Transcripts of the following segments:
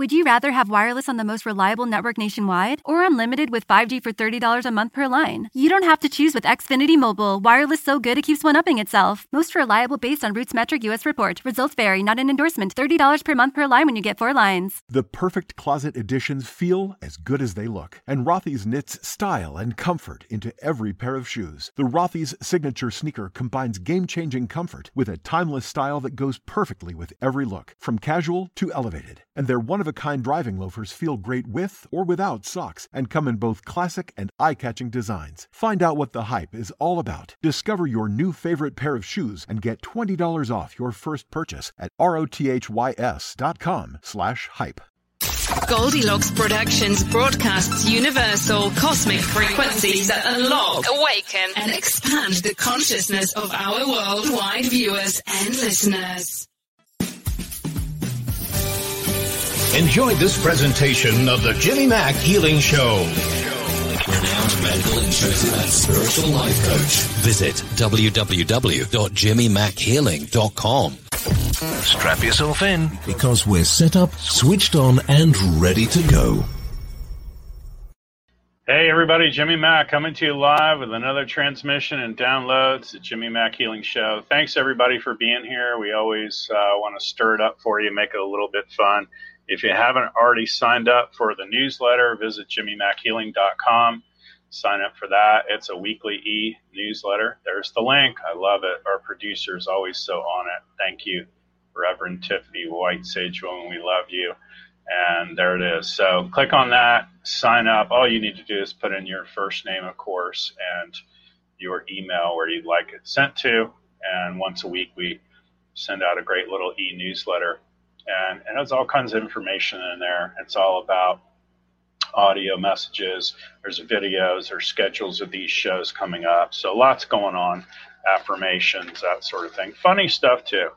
Would you rather have wireless on the most reliable network nationwide or unlimited with 5G for $30 a month per line? You don't have to choose with Xfinity Mobile. Wireless so good it keeps one upping itself. Most reliable based on RootMetrics US report. Results vary, not an endorsement. $30 per month per line when you get four lines. The perfect closet additions feel as good as they look, and Rothy's knits style and comfort into every pair of shoes. The Rothy's signature sneaker combines game-changing comfort with a timeless style that goes perfectly with every look, from casual to elevated. And their one-of-a-kind driving loafers feel great with or without socks and come in both classic and eye-catching designs. Find out what the hype is all about. Discover your new favorite pair of shoes and get $20 off your first purchase at rothys.com slash hype. Goldilocks Productions broadcasts universal cosmic frequencies that unlock, awaken, and expand the consciousness of our worldwide viewers and listeners. Enjoy this presentation of the Jimmy Mack Healing Show. Renowned medical, intuitive, and spiritual life coach. Visit www.jimmymackhealing.com. Strap yourself in. Because we're set up, switched on, and ready to go. Hey everybody, Jimmy Mack coming to you live with another transmission and downloads. The Jimmy Mack Healing Show. Thanks everybody for being here. We always uh, want to stir it up for you, make it a little bit fun. If you haven't already signed up for the newsletter, visit jimmymackhealing.com. Sign up for that. It's a weekly e newsletter. There's the link. I love it. Our producer is always so on it. Thank you, Reverend Tiffany White Sage Woman. We love you. And there it is. So click on that, sign up. All you need to do is put in your first name, of course, and your email where you'd like it sent to. And once a week, we send out a great little e newsletter. And, and has all kinds of information in there. It's all about audio messages, there's videos, there's schedules of these shows coming up. So lots going on, affirmations, that sort of thing. Funny stuff too.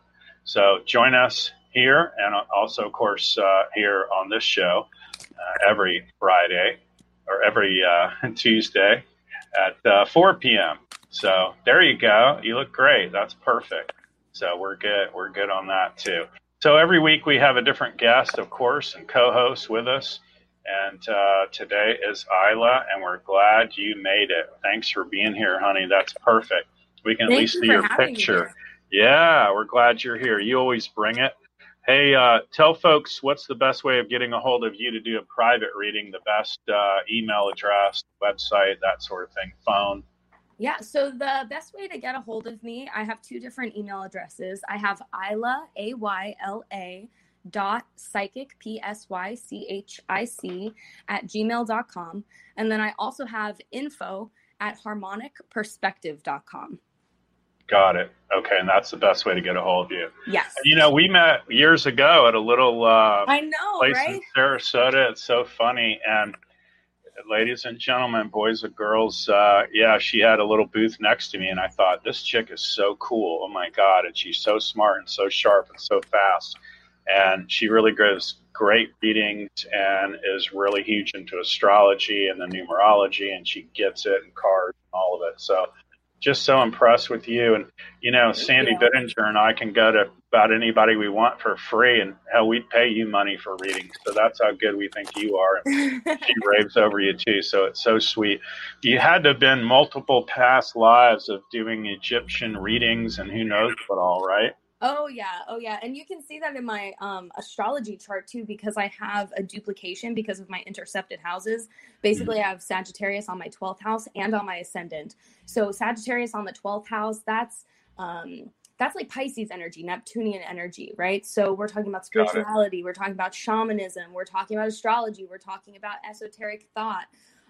So join us here and also, of course, uh, here on this show uh, every Friday or every uh, Tuesday at uh, 4 p.m. So there you go. You look great. That's perfect. So we're good. We're good on that too. So every week we have a different guest, of course, and co-host with us. And uh, today is Ayla, and we're glad you made it. Thanks for being here, honey. That's perfect. We can Thank at least you see your picture. Yeah, we're glad you're here. You always bring it. Hey, uh, tell folks what's the best way of getting a hold of you to do a private reading, the best uh, email address, website, that sort of thing, phone. Yeah, so the best way to get a hold of me, I have two different email addresses. I have Ayla, A Y L A, dot psychic, P S Y C H I C, at gmail.com. And then I also have info at harmonicperspective.com. Got it. Okay, and that's the best way to get a hold of you. Yes. You know, we met years ago at a little uh, I know, place right? in Sarasota. It's so funny, and ladies and gentlemen, boys and girls. Uh, yeah, she had a little booth next to me, and I thought this chick is so cool. Oh my god, and she's so smart and so sharp and so fast, and she really gives great readings and is really huge into astrology and the numerology, and she gets it and cards and all of it. So just so impressed with you. And, you know, Sandy yeah. Bittinger and I can go to about anybody we want for free, and hell, we'd pay you money for readings. So that's how good we think you are. And she raves over you, too. So it's so sweet. You had to have been multiple past lives of doing Egyptian readings and who knows what all, right? Oh yeah, oh yeah, and you can see that in my um, astrology chart too, because I have a duplication because of my intercepted houses. Basically, mm-hmm. I have Sagittarius on my twelfth house and on my ascendant. So Sagittarius on the twelfth house, that's um, that's like Pisces energy, Neptunian energy, right? So we're talking about spirituality, we're talking about shamanism, we're talking about astrology, we're talking about esoteric thought.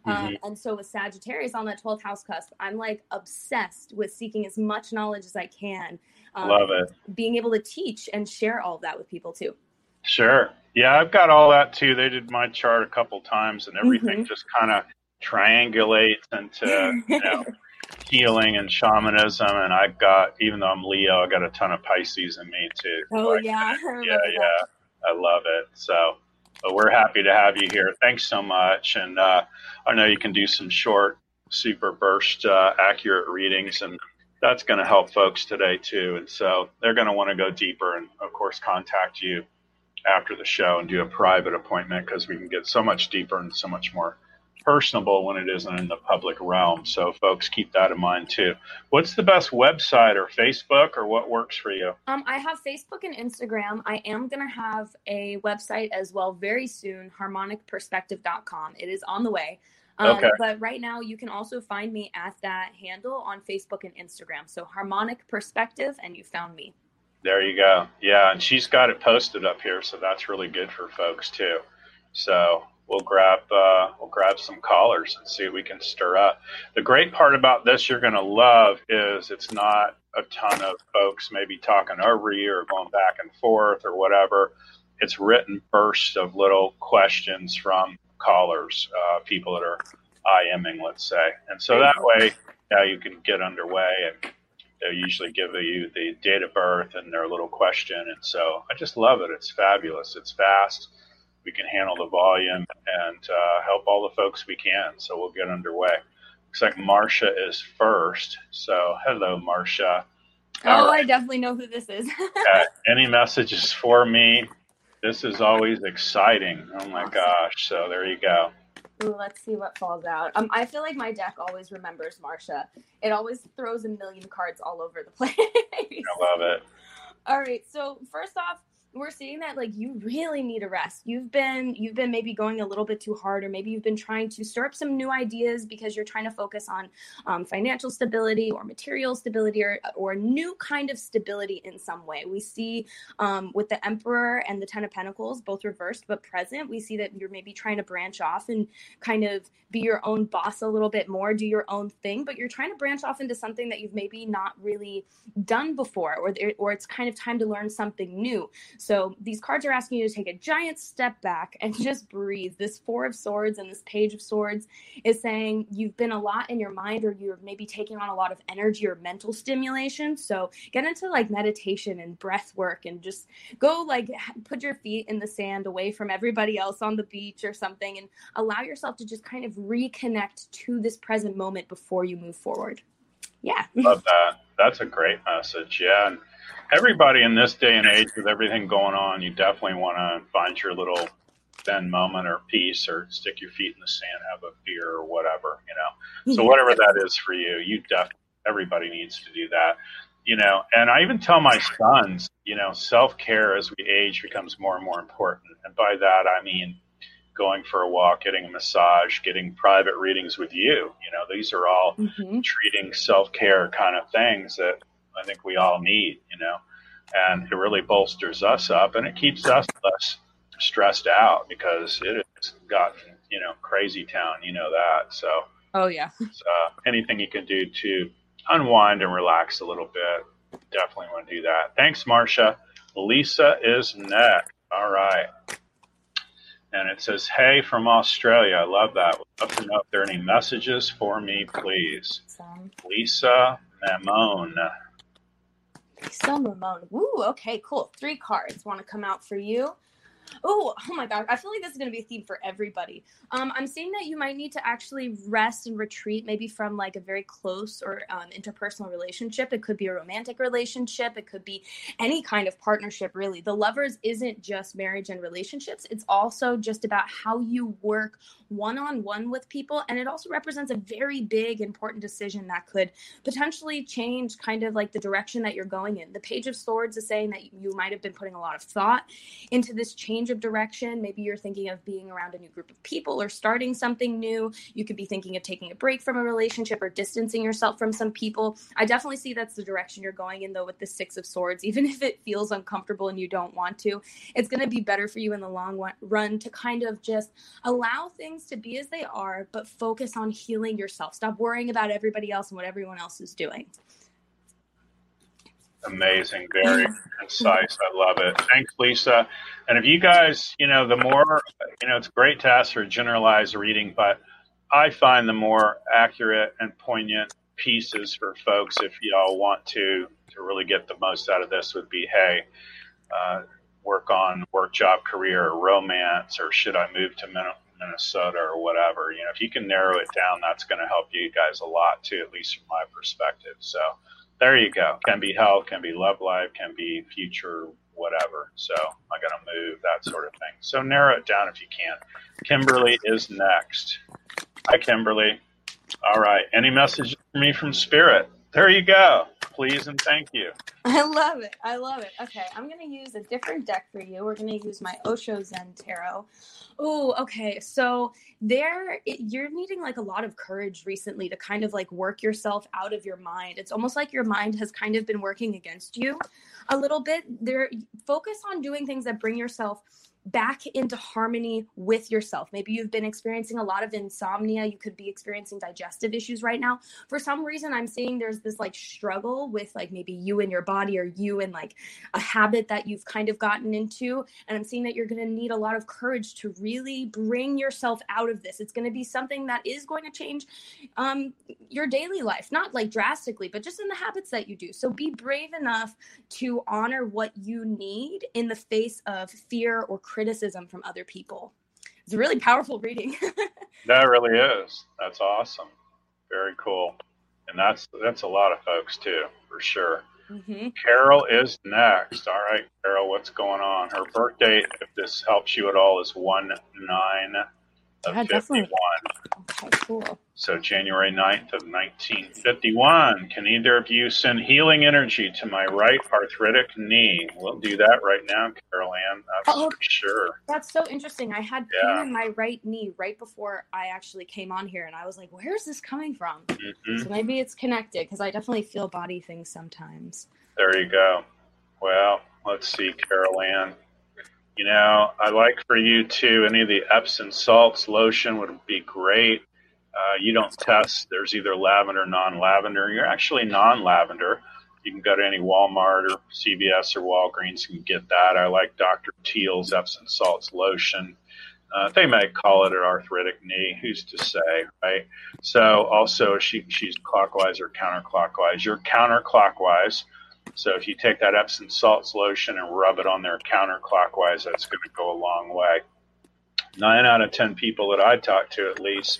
Um, mm-hmm. Um, and so with Sagittarius on that 12th house cusp, I'm like obsessed with seeking as much knowledge as I can um, Love it. Being able to teach and share all of that with people too. Sure. Yeah, I've got all that too. They did my chart a couple times, and everything mm-hmm. just kind of triangulates into you know healing and shamanism. And I've got, even though I'm Leo, I got a ton of Pisces in me too. Oh yeah, yeah, yeah. I love it. So, but we're happy to have you here. Thanks so much. And uh, I know you can do some short, super burst, uh, accurate readings and that's going to help folks today too. And so they're going to want to go deeper and, of course, contact you after the show and do a private appointment because we can get so much deeper and so much more personable when it isn't in the public realm. So, folks, keep that in mind too. What's the best website or Facebook or what works for you? Um, I have Facebook and Instagram. I am going to have a website as well very soon, harmonicperspective.com. It is on the way. Um, okay. But right now, you can also find me at that handle on Facebook and Instagram. So Harmonic Perspective, and you found me. There you go. Yeah, and she's got it posted up here, so that's really good for folks too. So we'll grab uh, we'll grab some callers and see what we can stir up. The great part about this you're going to love is it's not a ton of folks maybe talking over you or going back and forth or whatever. It's written bursts of little questions from callers, uh, people that are IMing, let's say. And so that way, yeah, you can get underway and they usually give you the date of birth and their little question. And so I just love it. It's fabulous. It's fast. We can handle the volume and uh, help all the folks we can. So we'll get underway. Looks like Marcia is first. So hello, Marcia. Oh, right. I definitely know who this is. yeah, any messages for me? This is always exciting. Oh my gosh. So there you go. Ooh, let's see what falls out. Um, I feel like my deck always remembers Marcia. It always throws a million cards all over the place. I love it. All right. So first off, we're seeing that like you really need a rest. You've been you've been maybe going a little bit too hard or maybe you've been trying to stir up some new ideas because you're trying to focus on um, financial stability or material stability or, or new kind of stability in some way. We see um, with the emperor and the ten of pentacles both reversed but present we see that you're maybe trying to branch off and kind of be your own boss a little bit more do your own thing but you're trying to branch off into something that you've maybe not really done before or, or it's kind of time to learn something new so these cards are asking you to take a giant step back and just breathe. This Four of Swords and this Page of Swords is saying you've been a lot in your mind or you're maybe taking on a lot of energy or mental stimulation. So get into like meditation and breath work and just go like put your feet in the sand away from everybody else on the beach or something and allow yourself to just kind of reconnect to this present moment before you move forward. Yeah. Love that. That's a great message. Yeah. And everybody in this day and age with everything going on, you definitely want to find your little zen moment or peace or stick your feet in the sand, have a beer or whatever, you know. So mm-hmm. whatever that is for you, you definitely everybody needs to do that. You know, and I even tell my sons, you know, self care as we age becomes more and more important. And by that I mean going for a walk, getting a massage, getting private readings with you. You know, these are all mm-hmm. treating self care kind of things that I think we all need, you know, and it really bolsters us up and it keeps us less stressed out because it has gotten, you know, crazy town, you know that. So, oh, yeah. So, anything you can do to unwind and relax a little bit, definitely want to do that. Thanks, Marcia. Lisa is next. All right. And it says, "Hey from Australia." I love that. Would love to know if there are any messages for me, please. Awesome. Lisa Mamone. Lisa Mamone. Woo. Okay. Cool. Three cards want to come out for you. Oh, oh my God. I feel like this is going to be a theme for everybody. Um, I'm seeing that you might need to actually rest and retreat, maybe from like a very close or um, interpersonal relationship. It could be a romantic relationship, it could be any kind of partnership, really. The lovers isn't just marriage and relationships, it's also just about how you work one on one with people. And it also represents a very big, important decision that could potentially change kind of like the direction that you're going in. The Page of Swords is saying that you might have been putting a lot of thought into this change of direction. Maybe you're thinking of being around a new group of people or starting something new. You could be thinking of taking a break from a relationship or distancing yourself from some people. I definitely see that's the direction you're going in, though, with the Six of Swords. Even if it feels uncomfortable and you don't want to, it's going to be better for you in the long run to kind of just allow things to be as they are, but focus on healing yourself. Stop worrying about everybody else and what everyone else is doing. Amazing, very concise. I love it. Thanks, Lisa. And if you guys, you know, the more, you know, it's great to ask for generalized reading, but I find the more accurate and poignant pieces for folks, if y'all want to, to really get the most out of this, would be, hey, uh, work on work, job, career, or romance, or should I move to Minnesota or whatever. You know, if you can narrow it down, that's going to help you guys a lot too, at least from my perspective. So there you go. Can be health, can be love life, can be future, whatever. So I got to move that sort of thing. So narrow it down if you can. Kimberly is next. Hi, Kimberly. All right. Any message for me from Spirit? There you go. Please and thank you. I love it. I love it. Okay, I'm going to use a different deck for you. We're going to use my Osho Zen Tarot. Oh, okay. So there, it, you're needing like a lot of courage recently to kind of like work yourself out of your mind. It's almost like your mind has kind of been working against you a little bit. There, focus on doing things that bring yourself back into harmony with yourself. Maybe you've been experiencing a lot of insomnia. You could be experiencing digestive issues right now. For some reason, I'm seeing there's this like struggle with like maybe you and your body or you and like a habit that you've kind of gotten into. And I'm seeing that you're going to need a lot of courage to really bring yourself out of this. It's going to be something that is going to change um, your daily life, not like drastically, but just in the habits that you do. So be brave enough to honor what you need in the face of fear or criticism from other people. It's a really powerful reading. that really is. That's awesome. Very cool. And that's that's a lot of folks too, for sure. Mm-hmm. Carol is next. All right, Carol, what's going on? Her birthday, if this helps you at all, is one nine of yeah, 51. Definitely. Okay, cool. So January 9th of 1951. Can either of you send healing energy to my right arthritic knee? We'll do that right now, Carol Ann. That's oh, for sure. That's so interesting. I had pain in my right knee right before I actually came on here, and I was like, where is this coming from? Mm-hmm. So maybe it's connected because I definitely feel body things sometimes. There you go. Well, let's see, Carol Ann. You know, I like for you to any of the Epsom salts lotion would be great. Uh, you don't test. There's either lavender, non-lavender. You're actually non-lavender. You can go to any Walmart or CVS or Walgreens and get that. I like Dr. Teal's Epsom salts lotion. Uh, they may call it an arthritic knee. Who's to say, right? So also, she she's clockwise or counterclockwise. You're counterclockwise. So if you take that Epsom salts lotion and rub it on there counterclockwise, that's going to go a long way. Nine out of 10 people that I talk to, at least,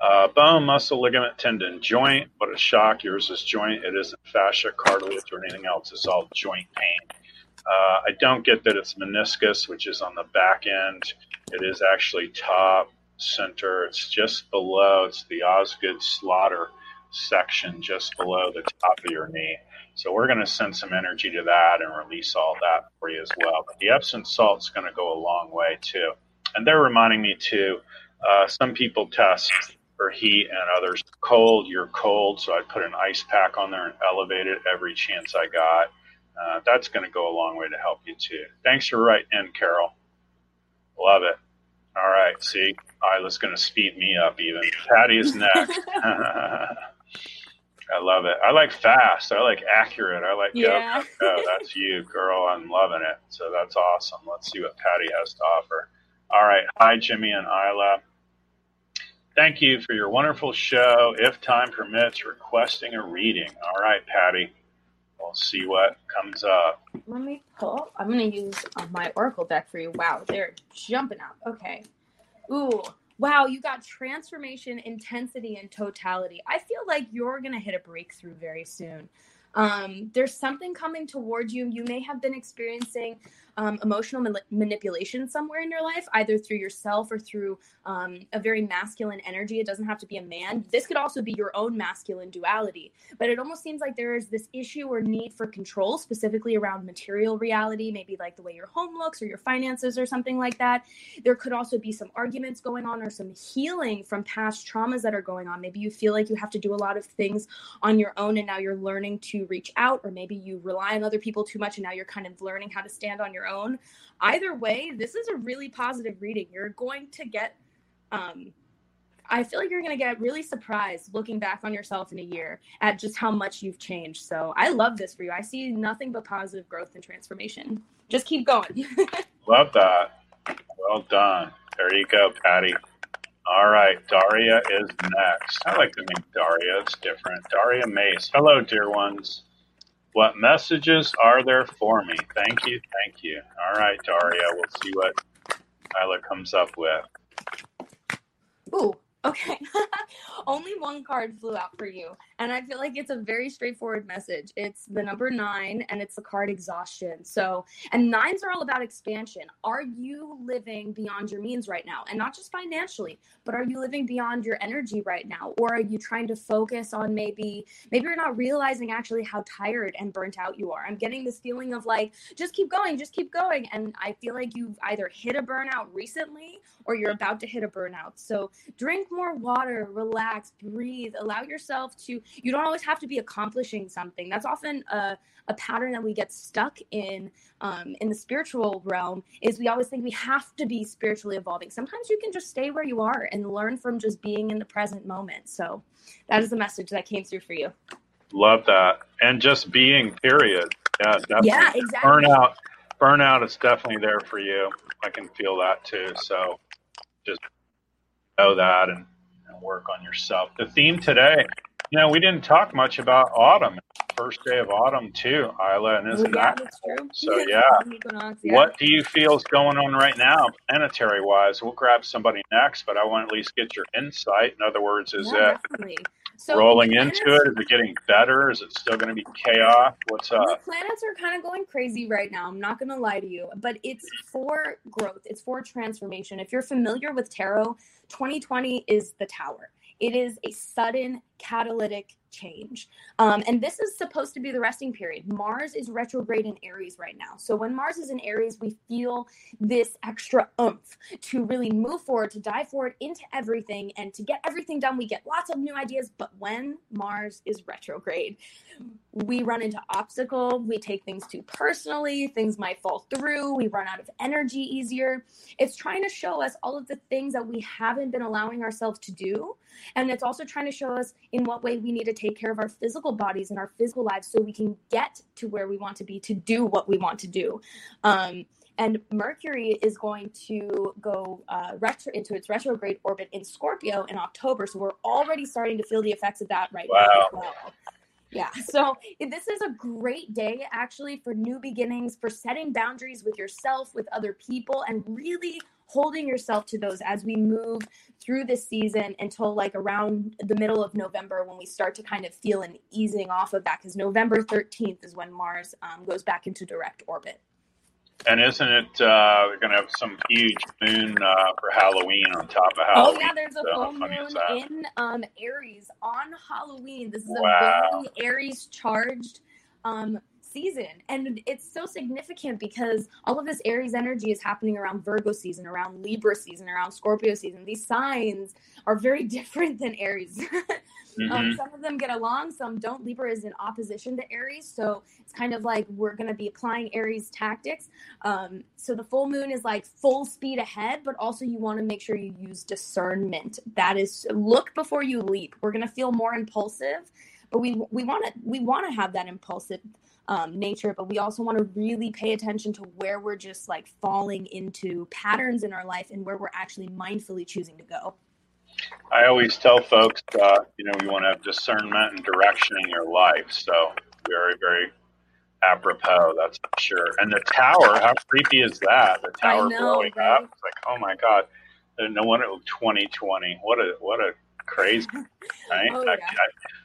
uh, bone, muscle, ligament, tendon, joint. What a shock. Yours is joint. It isn't fascia, cartilage, or anything else. It's all joint pain. Uh, I don't get that it's meniscus, which is on the back end. It is actually top, center. It's just below. It's the Osgood-Schlatter section just below the top of your knee. So we're going to send some energy to that and release all that for you as well. But the Epsom salt is going to go a long way too. And they're reminding me too. Uh, some people test for heat and others cold. You're cold, so I put an ice pack on there and elevate it every chance I got. Uh, that's going to go a long way to help you too. Thanks for writing in, Carol. Love it. All right, see, Ayla's going to speed me up even. Patty is next. I love it. I like fast. I like accurate. I like yeah. go, go. That's you, girl. I'm loving it. So that's awesome. Let's see what Patty has to offer. All right. Hi, Jimmy and Ayla. Thank you for your wonderful show. If time permits, requesting a reading. All right, Patty. We'll see what comes up. Let me pull. I'm going to use uh, my Oracle deck for you. Wow, they're jumping out. Okay. Ooh, wow, you got transformation, intensity, and totality. I feel like you're going to hit a breakthrough very soon. Um, there's something coming towards you. You may have been experiencing um, emotional ma- manipulation somewhere in your life, either through yourself or through um, a very masculine energy. It doesn't have to be a man. This could also be your own masculine duality. But it almost seems like there is this issue or need for control, specifically around material reality, maybe like the way your home looks or your finances or something like that. There could also be some arguments going on or some healing from past traumas that are going on. Maybe you feel like you have to do a lot of things on your own and now you're learning to reach out, or maybe you rely on other people too much and now you're kind of learning how to stand on your own. Either way, this is a really positive reading. You're going to get, um, I feel like you're going to get really surprised looking back on yourself in a year at just how much you've changed. So I love this for you. I see nothing but positive growth and transformation. Just keep going. love that. Well done. There you go, Patty. All right, Daria is next. I like the name Daria. It's different. Daria Mace. Hello, dear ones. What messages are there for me? Thank you, thank you. All right, Daria, we'll see what Tyler comes up with. Ooh, Okay. Only one card flew out for you. And I feel like it's a very straightforward message. It's the number nine and it's the card exhaustion. So, and nines are all about expansion. Are you living beyond your means right now? And not just financially, but are you living beyond your energy right now? Or are you trying to focus on maybe, maybe you're not realizing actually how tired and burnt out you are? I'm getting this feeling of like, just keep going, just keep going. And I feel like you've either hit a burnout recently or you're about to hit a burnout. So drink more water, relax, breathe, allow yourself to, you don't always have to be accomplishing something. That's often a, a pattern that we get stuck in um, in the spiritual realm is we always think we have to be spiritually evolving. Sometimes you can just stay where you are and learn from just being in the present moment. So that is the message that came through for you. Love that. And just being, period. Yeah, definitely. Yeah, exactly. Burnout, burnout is definitely there for you. I can feel that too. So just know that and, and work on yourself. The theme today, you know, we didn't talk much about autumn. First day of autumn too, Ayla, and isn't oh, yeah, that true. so? Yeah. yeah. What do you feel is going on right now, planetary wise? We'll grab somebody next, but I want to at least get your insight. In other words, is Yeah, it definitely. So rolling the into it? Is it getting better? Is it still going to be chaos? What's The up? planets are kind of going crazy right now. I'm not going to lie to you, but it's for growth. It's for transformation. If you're familiar with tarot, 2020 is the tower. It is a sudden catalytic change. Um, and this is supposed to be the resting period. Mars is retrograde in Aries right now. So when Mars is in Aries, we feel this extra oomph to really move forward, to dive forward into everything, and to get everything done. We get lots of new ideas. But when Mars is retrograde, we run into obstacle we take things too personally things might fall through we run out of energy easier it's trying to show us all of the things that we haven't been allowing ourselves to do and it's also trying to show us in what way we need to take care of our physical bodies and our physical lives so we can get to where we want to be to do what we want to do um, and Mercury is going to go uh, retro into its retrograde orbit in Scorpio in October. So we're already starting to feel the effects of that right now. Wow. Yeah. So this is a great day actually for new beginnings, for setting boundaries with yourself, with other people, and really holding yourself to those as we move through this season until like around the middle of November when we start to kind of feel an easing off of that. Because November 13th is when Mars um, goes back into direct orbit. And isn't it uh, we're to have some huge moon uh, for Halloween on top of Halloween? Oh yeah, there's a So full moon in um, Aries on Halloween. This is Wow. a very Aries charged um, season, and it's so significant because all of this Aries energy is happening around Virgo season, around Libra season, around Scorpio season. These signs are very different than Aries. um, Mhm. some of them get along, some don't. Libra is in opposition to Aries, so it's kind of like we're going to be applying Aries tactics. Um, so the full moon is like full speed ahead, but also you want to make sure you use discernment. That is, look before you leap. We're going to feel more impulsive, but we we want to we want to have that impulsive um, nature, but we also want to really pay attention to where we're just like falling into patterns in our life and where we're actually mindfully choosing to go. I always tell folks, uh, you know, you want to have discernment and direction in your life. So very, very apropos, that's for sure. And the tower, how creepy is that? The tower know, blowing right? up. It's like, oh my god. No wonder 2020. What a what a crazy, right? Oh, I, yeah.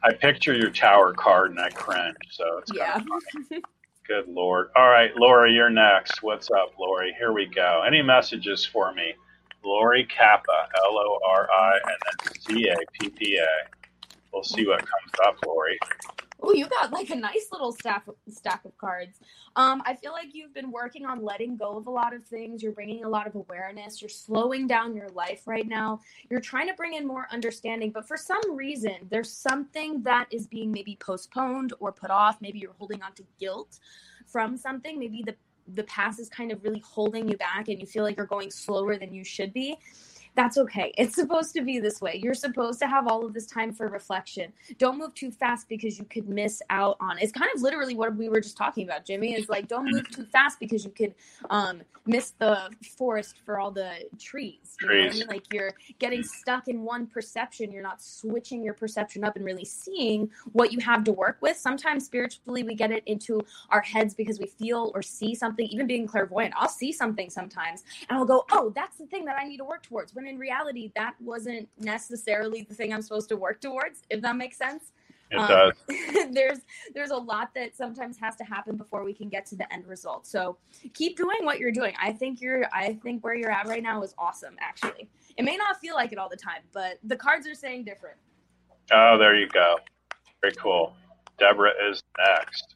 I, I picture your tower card and I cringe. So it's Yeah. kind of funny. Good lord. All right, Lori, you're next. What's up, Lori? Here we go. Any messages for me? Lori Cappa, L O R I, and then C A P P A. We'll see what comes up, Lori. Oh, you got like a nice little stack stack of cards. Um, I feel like you've been working on letting go of a lot of things. You're bringing a lot of awareness. You're slowing down your life right now. You're trying to bring in more understanding, but for some reason, there's something that is being maybe postponed or put off. Maybe you're holding on to guilt from something. Maybe the the past is kind of really holding you back, and you feel like you're going slower than you should be. That's okay. It's supposed to be this way. You're supposed to have all of this time for reflection. Don't move too fast because you could miss out on. It's kind of literally what we were just talking about, Jimmy. Is like don't move too fast because you could um, miss the forest for all the trees. You know what I Trees. mean? Like you're getting stuck in one perception. You're not switching your perception up and really seeing what you have to work with. Sometimes spiritually, we get it into our heads because we feel or see something. Even being clairvoyant, I'll see something sometimes and I'll go, "Oh, that's the thing that I need to work towards." When in reality, that wasn't necessarily the thing I'm supposed to work towards. If that makes sense. It Um, does. there's there's a lot that sometimes has to happen before we can get to the end result. So keep doing what you're doing. I think you're I think where you're at right now is awesome. Actually, it may not feel like it all the time, but the cards are saying different. Oh, there you go. Very cool. Deborah is next.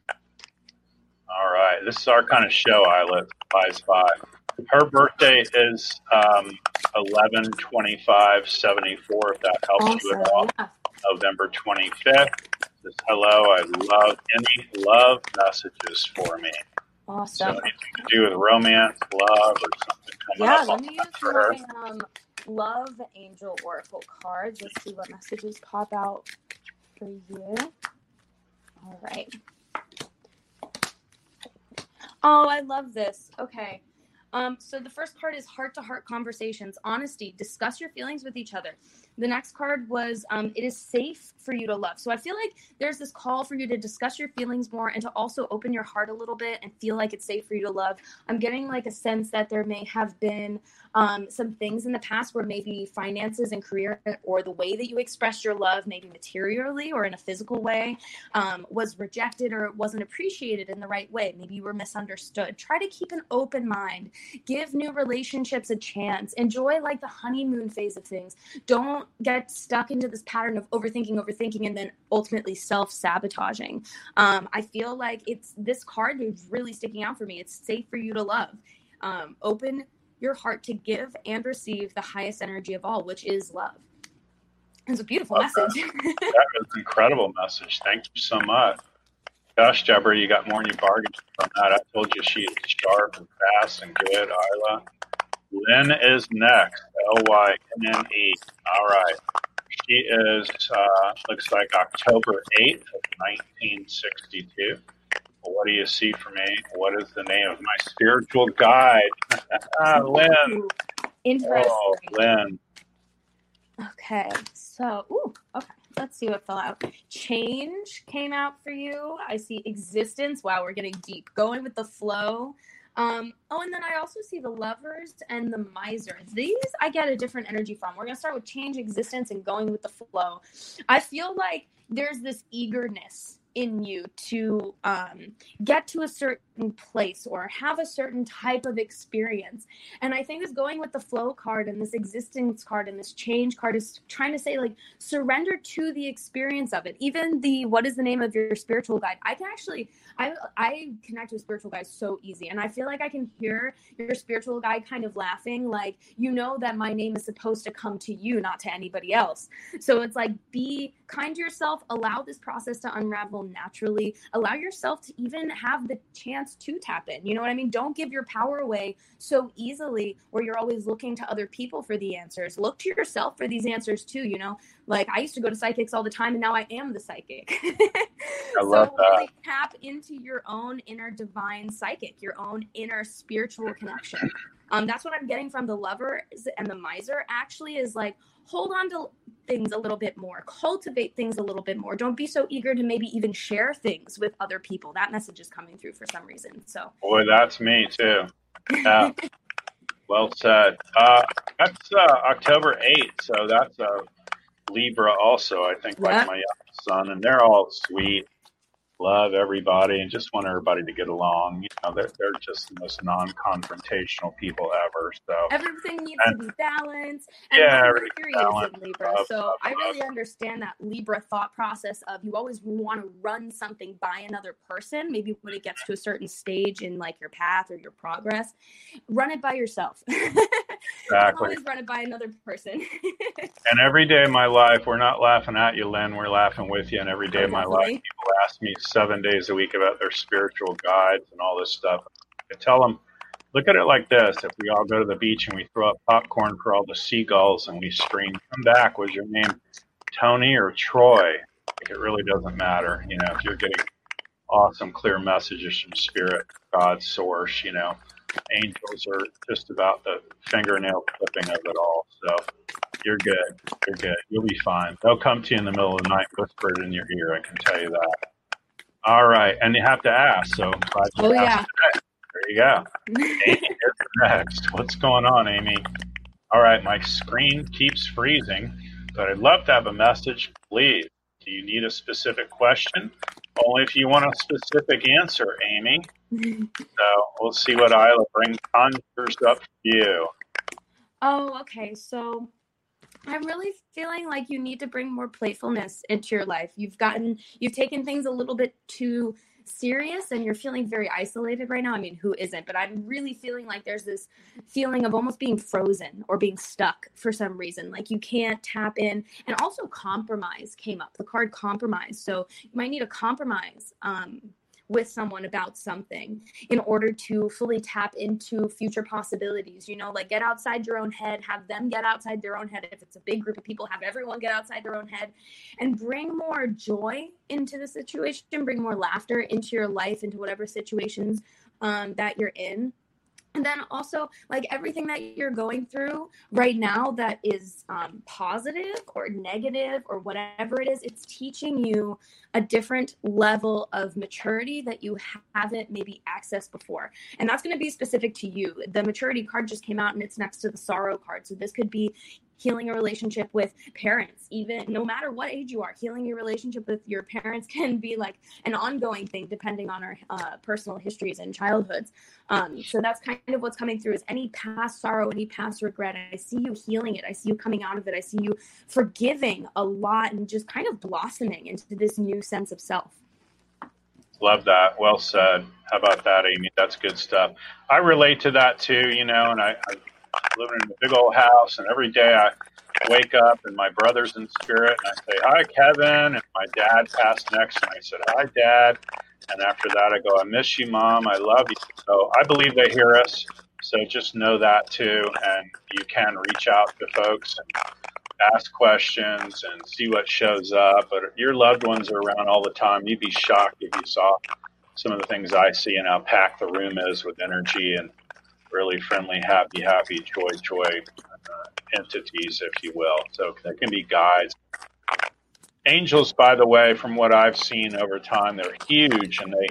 All right. This is our kind of show, Ayla. Five five. Her birthday is um, 11 25 74, if that helps you at all. Yeah. November 25th. Says, hello. I love any love messages for me. So Awesome. anything to do with romance, love, or something coming Yeah, up let me use for her. my um, love angel oracle cards. Let's see what messages pop out for you. All right. Oh, I love this. Okay. Um, so the first part is heart to heart conversations, honesty, discuss your feelings with each other. The next card was um, it is safe for you to love. So I feel like there's this call for you to discuss your feelings more and to also open your heart a little bit and feel like it's safe for you to love. I'm getting like a sense that there may have been um, some things in the past where maybe finances and career or the way that you expressed your love, maybe materially or in a physical way, um, was rejected or it wasn't appreciated in the right way. Maybe you were misunderstood. Try to keep an open mind. Give new relationships a chance. Enjoy like the honeymoon phase of things. Don't get stuck into this pattern of overthinking, overthinking, and then ultimately self sabotaging. Um, I feel like it's this card is really sticking out for me. It's safe for you to love. Um, open your heart to give and receive the highest energy of all, which is love. It's a beautiful message. That was an incredible message. Thank you so much. Gosh, Deborah, you got more than you bargained from that. I told you she is sharp and fast and good, Ayla. Lynne is next. L Y N N E. All right. She is, uh, looks like October 8th of 1962. What do you see for me? What is the name of my spiritual guide? Lynne. Interesting. Oh, Lynne. Okay, so ooh, okay. Let's see what fell out. Change came out for you. I see existence. Wow, we're getting deep. Going with the flow. Um, oh, and then I also see the lovers and the miser. These I get a different energy from. We're gonna start with change, existence, and going with the flow. I feel like there's this eagerness in you to um, get to a certain place or have a certain type of experience. And I think this going with the flow card and this existence card and this change card is trying to say, like, surrender to the experience of it. Even the what is the name of your spiritual guide? I can actually, I, I connect with spiritual guides so easy. And I feel like I can hear your spiritual guide kind of laughing, like, you know, that my name is supposed to come to you, not to anybody else. So it's like, be kind to yourself, allow this process to unravel naturally, allow yourself to even have the chance chance to tap in. You know what I mean? Don't give your power away so easily where you're always looking to other people for the answers. Look to yourself for these answers too, you know? Like I used to go to psychics all the time and now I am the psychic. I love so that. really tap into your own inner divine psychic, your own inner spiritual connection. Um, that's what I'm getting from the lover and the miser actually is like hold on to things a little bit more, cultivate things a little bit more. Don't be so eager to maybe even share things with other people. That message is coming through for some reason. So, Boy, that's me too. Yeah. well said. Uh, that's uh, October 8th, so that's uh, Libra also, I think, like my son, and they're all sweet, love everybody, and just want everybody to get along. You know, they're, they're just the most non confrontational people ever. So, everything needs And- to be balanced. And Yeah, my everything's Mercury is balanced. in Libra. Love, so love, I love. really understand that Libra thought process of you always want to run something by another person. Maybe when it gets to a certain stage in like your path or your progress, run it by yourself. Exactly. always run it by another person. and every day of my life, we're not laughing at you, Lynne, we're laughing with you. And every day of my life, people ask me seven days a week about their spiritual guides and all this stuff. I tell them, look at it like this: if we all go to the beach and we throw up popcorn for all the seagulls and we scream, "Come back!" Was your name Tony or Troy? Like, it really doesn't matter. You know, if you're getting awesome, clear messages from Spirit, God, Source, you know, angels are just about the fingernail clipping of it all. So you're good. You're good. You'll be fine. They'll come to you in the middle of the night, whisper it in your ear. I can tell you that. All right, and you have to ask. So Oh, asked today. There you go. Amy is next. What's going on, Amy? All right, my screen keeps freezing, but I'd love to have a message. Please, do you need a specific question? Only if you want a specific answer, Amy. So we'll see what Ayla brings conjures up to you. Oh, okay. So I'm really feeling like you need to bring more playfulness into your life. You've gotten, you've taken things a little bit too serious and you're feeling very isolated right now. I mean, who isn't? But I'm really feeling like there's this feeling of almost being frozen or being stuck for some reason. Like you can't tap in. And also, compromise came up, the card compromise. So you might need a compromise. Um, with someone about something in order to fully tap into future possibilities. You know, like get outside your own head, have them get outside their own head. If it's a big group of people, have everyone get outside their own head and bring more joy into the situation, bring more laughter into your life, into whatever situations um, that you're in. And then also, like everything that you're going through right now that is um, positive or negative or whatever it is, it's teaching you a different level of maturity that you haven't maybe accessed before. And that's going to be specific to you. The maturity card just came out and it's next to the sorrow card. So this could be healing a relationship with parents, even no matter what age you are, healing your relationship with your parents can be like an ongoing thing depending on our uh, personal histories and childhoods. Um, so that's kind of what's coming through is any past sorrow, any past regret. I see you healing it. I see you coming out of it. I see you forgiving a lot and just kind of blossoming into this new sense of self. Love that. Well said. How about that, Amy? That's good stuff. I relate to that too, you know, and I, I live in a big old house, and every day I wake up and my brother's in spirit, and I say, Hi, Kevin. And my dad passed next, and I said, Hi, Dad. And after that, I go, I miss you, Mom. I love you. So I believe they hear us. So just know that too. And you can reach out to folks and ask questions and see what shows up. But your loved ones are around all the time. You'd be shocked if you saw some of the things I see and how packed the room is with energy and really friendly, happy, happy, joy, joy uh, entities, if you will. So they can be guides. Angels, by the way, from what I've seen over time, they're huge and they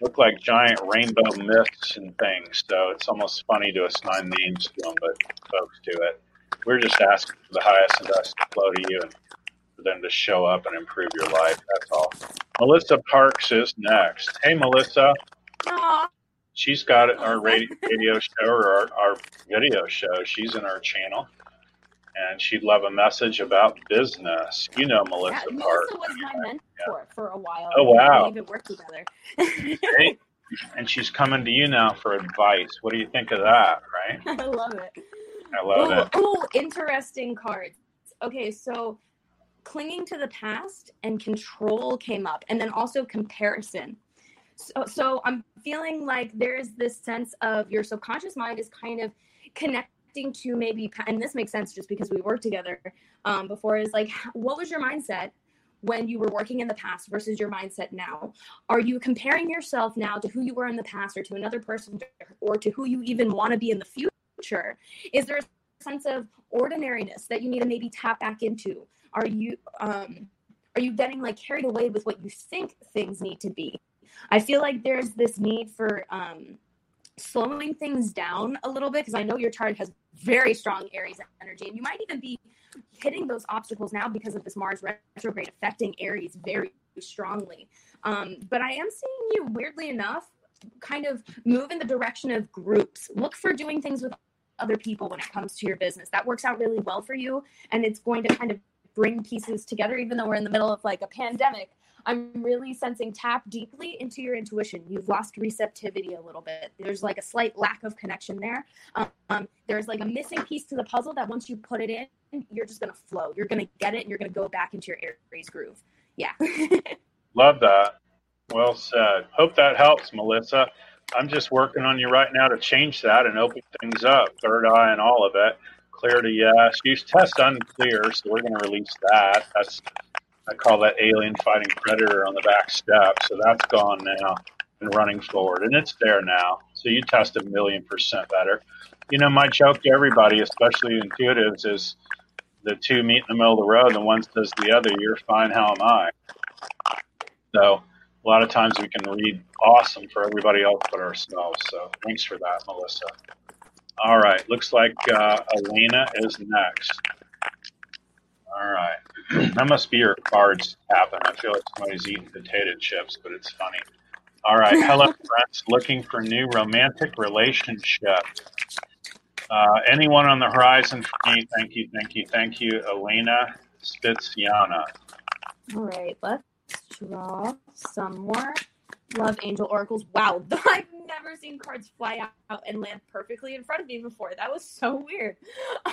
look like giant rainbow myths and things. So it's almost funny to assign names to them, but folks do it. We're just asking for the highest and best to flow to you and for them to show up and improve your life. That's all. Melissa Parks is next. Hey, Melissa. Aw. She's got our oh, radio, radio show or our, our video show. She's in our channel. And she'd love a message about business. You know Melissa Yeah, Parks. Melissa was my mentor for a while. Oh, wow. We even worked together. And she's coming to you now for advice. What do you think of that, right? I love it. I love Ooh, it. Oh, interesting cards. Okay, so clinging to the past and control came up, and then also comparison. So, so I'm feeling like there's this sense of your subconscious mind is kind of connecting to maybe, and this makes sense just because we worked together um, before. Is like, what was your mindset when you were working in the past versus your mindset now? Are you comparing yourself now to who you were in the past, or to another person, or to who you even want to be in the future? Is there a sense of ordinariness that you need to maybe tap back into? Are you um, are you getting like carried away with what you think things need to be? I feel like there's this need for um, slowing things down a little bit because I know your chart has very strong Aries energy, and you might even be hitting those obstacles now because of this Mars retrograde affecting Aries very strongly. Um, but I am seeing you, weirdly enough, kind of move in the direction of groups. Look for doing things with other people when it comes to your business. That works out really well for you, and it's going to kind of bring pieces together, even though we're in the middle of like a pandemic. I'm really sensing tap deeply into your intuition. You've lost receptivity a little bit. There's like a slight lack of connection there. Um, there's like a missing piece to the puzzle that once you put it in, you're just going to flow. You're going to get it and you're going to go back into your Aries groove. Yeah. Love that. Well said. Hope that helps, Melissa. I'm just working on you right now to change that and open things up, third eye and all of it clear to yes. Use test unclear, so we're going to release that. That's I call that alien fighting predator on the back step. So that's gone now and running forward, and it's there now. So you test a million percent better. You know, my joke to everybody, especially intuitives, is the two meet in the middle of the road, and one says the other, "You're fine. How am I?" So a lot of times we can read awesome for everybody else but ourselves. So thanks for that, Melissa. All right. Looks like uh, Elena is next. All right. that must be your cards tapping. I feel like somebody's eating potato chips, but it's funny. All right. Hello, friends. Looking for new romantic relationship. Uh, anyone on the horizon for me? Thank you, thank you, thank you, Elena Spiziana. All right. Let's draw some more love angel oracles. Wow, I've never seen cards fly out and land perfectly in front of me before. That was so weird.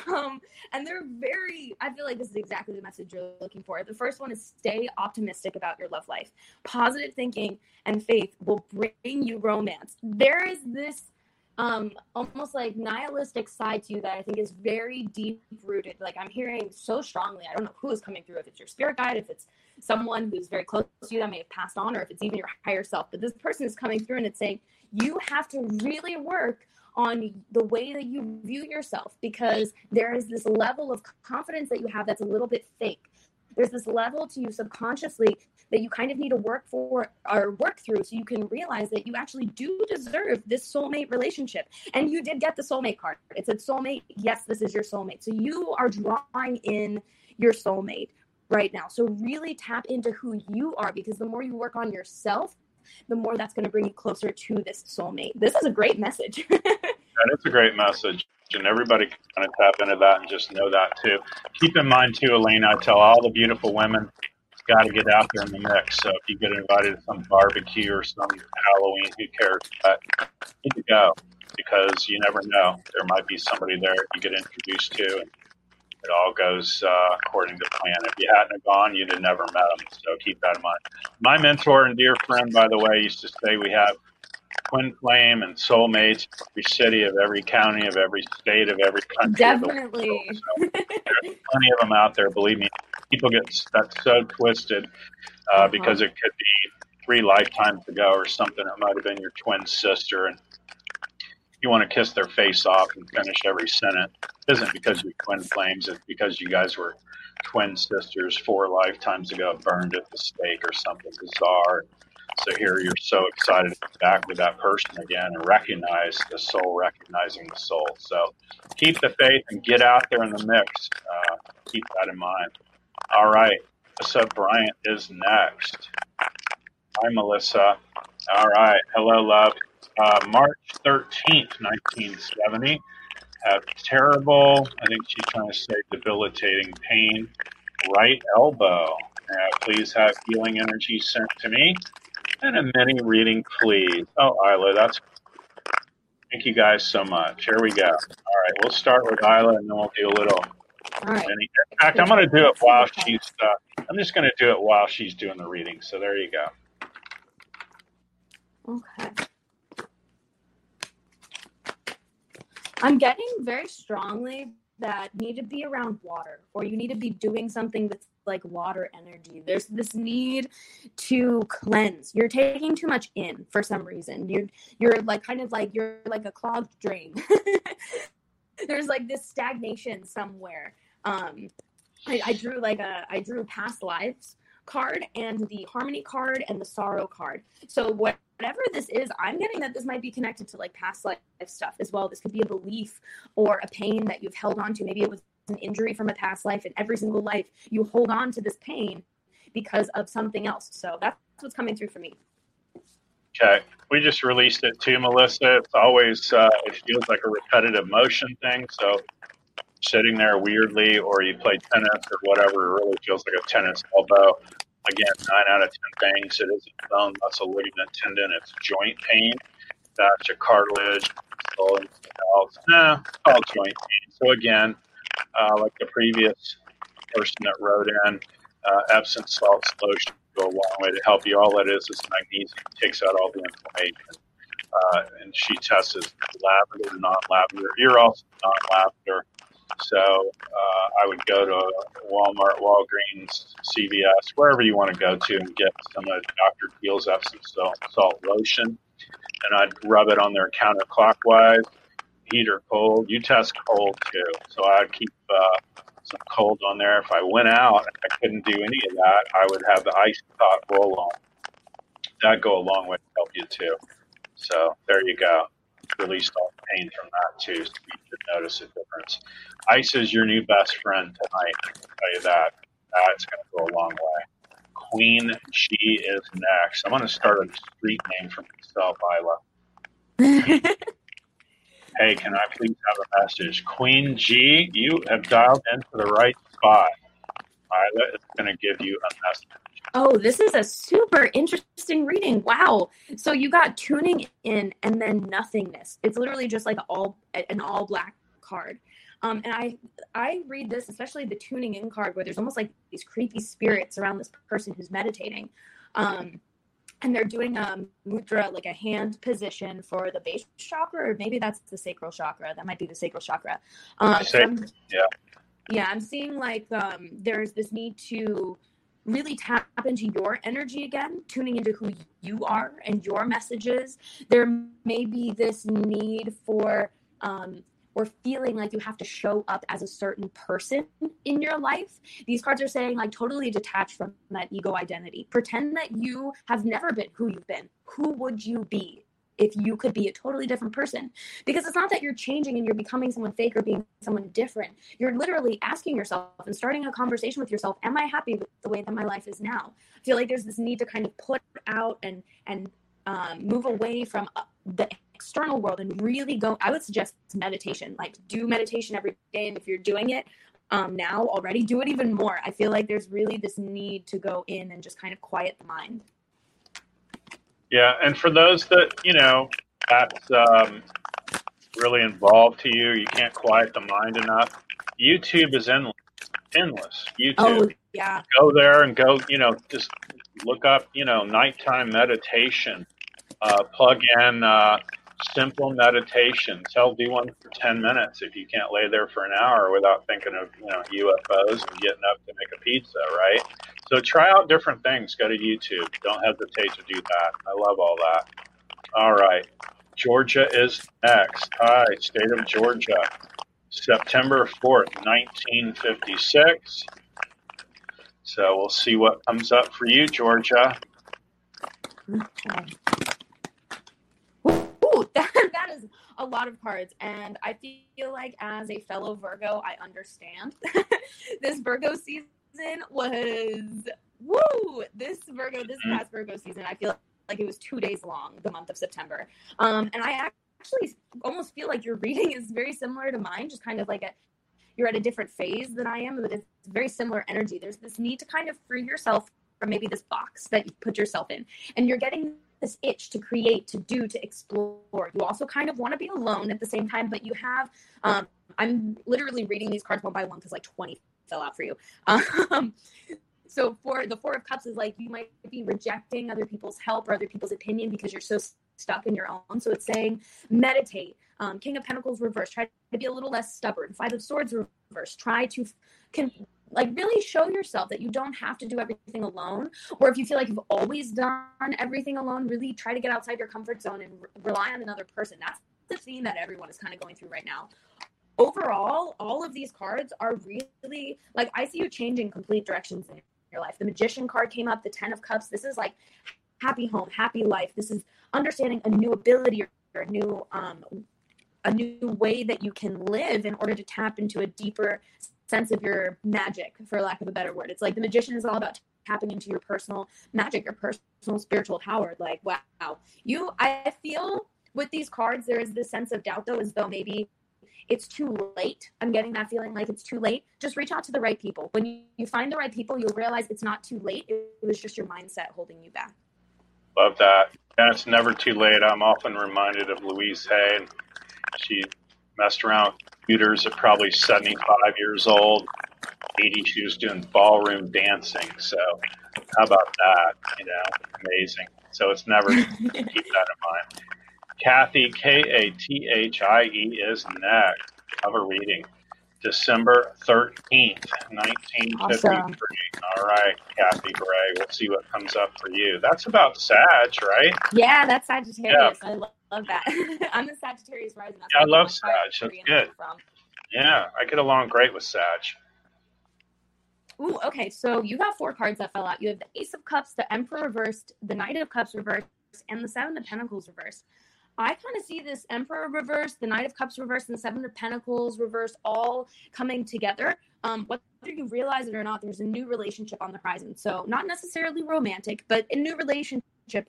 Um, and they're very, I feel like this is exactly the message you're looking for. The first one is stay optimistic about your love life. Positive thinking and faith will bring you romance. There is this um, almost like nihilistic side to you that I think is very deep rooted. Like I'm hearing so strongly. I don't know who is coming through, if it's your spirit guide, if it's someone who's very close to you that may have passed on, or if it's even your higher self. But this person is coming through and it's saying, you have to really work on the way that you view yourself because there is this level of confidence that you have that's a little bit fake. There's this level to you subconsciously that you kind of need to work for or work through so you can realize that you actually do deserve this soulmate relationship. And you did get the soulmate card. It said soulmate. Yes, this is your soulmate. So you are drawing in your soulmate right now. So really tap into who you are because the more you work on yourself, the more that's going to bring you closer to this soulmate. This is a great message. and it's a great message. And everybody can kind of tap into that and just know that too. Keep in mind too, Elena, I tell all the beautiful women, it's got to get out there in the mix. So if you get invited to some barbecue or some Halloween, who cares? But you need to go because you never know. There might be somebody there you get introduced to, and it all goes uh, according to plan. If you hadn't have gone, you'd have never met them. So keep that in mind. My mentor and dear friend, by the way, used to say we have twin flame and soulmates every city of every county of every state of every country. Definitely. So there's plenty of them out there. Believe me, people get that's so twisted uh, uh-huh. because it could be three lifetimes ago or something. It might have been your twin sister, and you want to kiss their face off and finish every sentence. Isn't because you're twin flames; it's because you guys were twin sisters four lifetimes ago, burned at the stake or something bizarre. So here you're so excited to be back with that person again and recognize the soul recognizing the soul. So keep the faith and get out there in the mix. Uh, keep that in mind. All right. Melissa Bryant is next. Hi, Melissa. All right. Hello, love. Uh, March 13th, 1970. Have terrible, I think she's trying to say debilitating pain, right elbow. Uh, please have healing energy sent to me and a mini reading, please. Oh, Ayla, that's. Thank you guys so much. Here we go. All right, we'll start with Ayla, and then we'll do a little. All right. Mini. In fact, I'm going to do it while she's. Uh, I'm just going to do it while she's doing the reading. So there you go. Okay. I'm getting very strongly that need to be around water or you need to be doing something with like water energy. There's this need to cleanse. You're taking too much in for some reason. You're you're like kind of like you're like a clogged drain. There's like this stagnation somewhere. Um I, I drew like a I drew past lives card and the harmony card and the sorrow card. So whatever this is, I'm getting that this might be connected to like past life stuff as well. This could be a belief or a pain that you've held on to. Maybe it was an injury from a past life and every single life you hold on to this pain because of something else. So that's what's coming through for me. Okay, we just released it too, Melissa. It's always uh, it feels like a repetitive motion thing. So sitting there weirdly, or you play tennis or whatever, it really feels like a tennis elbow. Again, nine out of ten things. It isn't bone, muscle, ligament, tendon. It's joint pain. That's your cartilage, else. Nah, all joint pain. So again, uh, like the previous person that wrote in, uh, Epsom salt solution go a long way to help you. All that is is magnesium. takes out all the inflammation. Uh, and she tests lavender, non-lavender. You're also non-lavender. So uh, I would go to Walmart, Walgreens, CVS, wherever you want to go to and get some of Dr. Teal's Epsom salt, lotion. And I'd rub it on there counterclockwise, heat or cold. You test cold too. So I'd keep uh, some cold on there. If I went out and I couldn't do any of that, I would have the Icy Hot roll on. That'd go a long way to help you too. So there you go. Released all the pain from that too, so you should notice a difference. Ice is your new best friend tonight. I can tell you that. That's going to go a long way. Queen G is next. I'm going to start a street name for myself, Ayla. hey, can I please have a message? Queen G, you have dialed into the right spot. Ayla is going to give you a message. Oh, this is a super interesting reading. Wow. So you got tuning in and then nothingness. It's literally just like all an all black card. Um, and I I read this, especially the tuning in card, where there's almost like these creepy spirits around this person who's meditating. Um, and they're doing a mudra, like a hand position for the base chakra, or maybe that's the sacral chakra. That might be the sacral chakra. Um, yeah. Yeah, I'm seeing like um, there's this need to really tap into your energy again, tuning into who you are and your messages. There may be this need for um, or feeling like you have to show up as a certain person in your life. These cards are saying, like, totally detach from that ego identity. Pretend that you have never been who you've been. Who would you be if you could be a totally different person? Because it's not that you're changing and you're becoming someone fake or being someone different. You're literally asking yourself and starting a conversation with yourself Am I happy with the way that my life is now? I feel like there's this need to kind of put out and, and, um, move away from uh, the external world and really go i would suggest meditation like do meditation every day and if you're doing it um, now already do it even more i feel like there's really this need to go in and just kind of quiet the mind yeah and for those that you know that's um, really involved to you you can't quiet the mind enough youtube is endless. Endless youtube oh, yeah. go there and go you know just look up you know nighttime meditation uh, plug in uh, simple meditations. Hell, do one for 10 minutes if you can't lay there for an hour without thinking of, you know, UFOs and getting up to make a pizza, right? So try out different things. Go to YouTube. Don't hesitate to do that. I love all that. All right. Georgia is next. Hi, state of Georgia. September 4th, 1956. So we'll see what comes up for you, Georgia. Okay. that, that is a lot of cards. And I feel like as a fellow Virgo, I understand. this Virgo season was woo! This Virgo, this mm-hmm. past Virgo season, I feel like it was two days long, the month of September. Um, and I actually almost feel like your reading is very similar to mine, just kind of like a you're at a different phase than I am, but it's very similar energy. There's this need to kind of free yourself from maybe this box that you put yourself in. And you're getting this itch to create, to do, to explore. You also kind of want to be alone at the same time, but you have. Um, I'm literally reading these cards one by one because like 20 fell out for you. Um, so for the four of cups is like you might be rejecting other people's help or other people's opinion because you're so stuck in your own. So it's saying meditate. Um, King of Pentacles reverse. Try to be a little less stubborn. Five of Swords reverse. Try to can like really show yourself that you don't have to do everything alone. Or if you feel like you've always done everything alone, really try to get outside your comfort zone and re- rely on another person. That's the theme that everyone is kind of going through right now overall, all of these cards are really like I see you changing complete directions in your life. The magician card came up, the 10 of cups. This is like happy home, happy life. This is understanding a new ability or a new um a new way that you can live in order to tap into a deeper sense of your magic for lack of a better word. It's like the magician is all about tapping into your personal magic, your personal spiritual power. Like wow. You I feel with these cards there is this sense of doubt though as though maybe it's too late. I'm getting that feeling like it's too late. Just reach out to the right people. When you, find the right people, you'll realize it's not too late. It was just your mindset holding you back. Love that. And it's never too late. I'm often reminded of Louise Hay. and She messed around computers at probably 75 years old. 80, she was doing ballroom dancing. So, how about that? You know, amazing. So, it's never keep that in mind. Kathy, K A T H I E, is next. Have a reading. December 13th, 1953. Awesome. All right, Kathy Gray, we'll see what comes up for you. That's about Sag, right? Yeah, that's Sagittarius. Yeah. I love, love that. I'm a Sagittarius rising. Yeah, I love Sag. That's good. Yeah, I get along great with Sag. Ooh, okay. So you got four cards that fell out. You have the Ace of Cups, the Emperor reversed, the Knight of Cups reversed, and the Seven of Pentacles reversed. I kind of see this Emperor reverse, the Knight of Cups reverse, and the Seven of Pentacles reverse all coming together. Um, whether you realize it or not, there's a new relationship on the horizon. So, not necessarily romantic, but a new relationship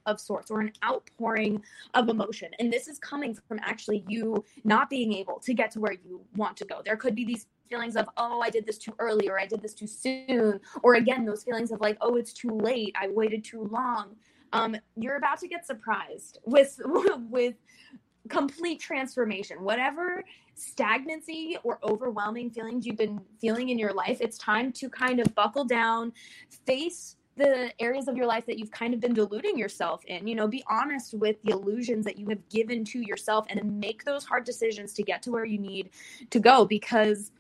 of sorts or an outpouring of emotion. And this is coming from actually you not being able to get to where you want to go. There could be these feelings of, oh, I did this too early or I did this too soon. Or again, those feelings of like, oh, it's too late. I waited too long um, you're about to get surprised with with complete transformation. Whatever stagnancy or overwhelming feelings you've been feeling in your life, it's time to kind of buckle down, face the areas of your life that you've kind of been deluding yourself in. You know, be honest with the illusions that you have given to yourself and make those hard decisions to get to where you need to go because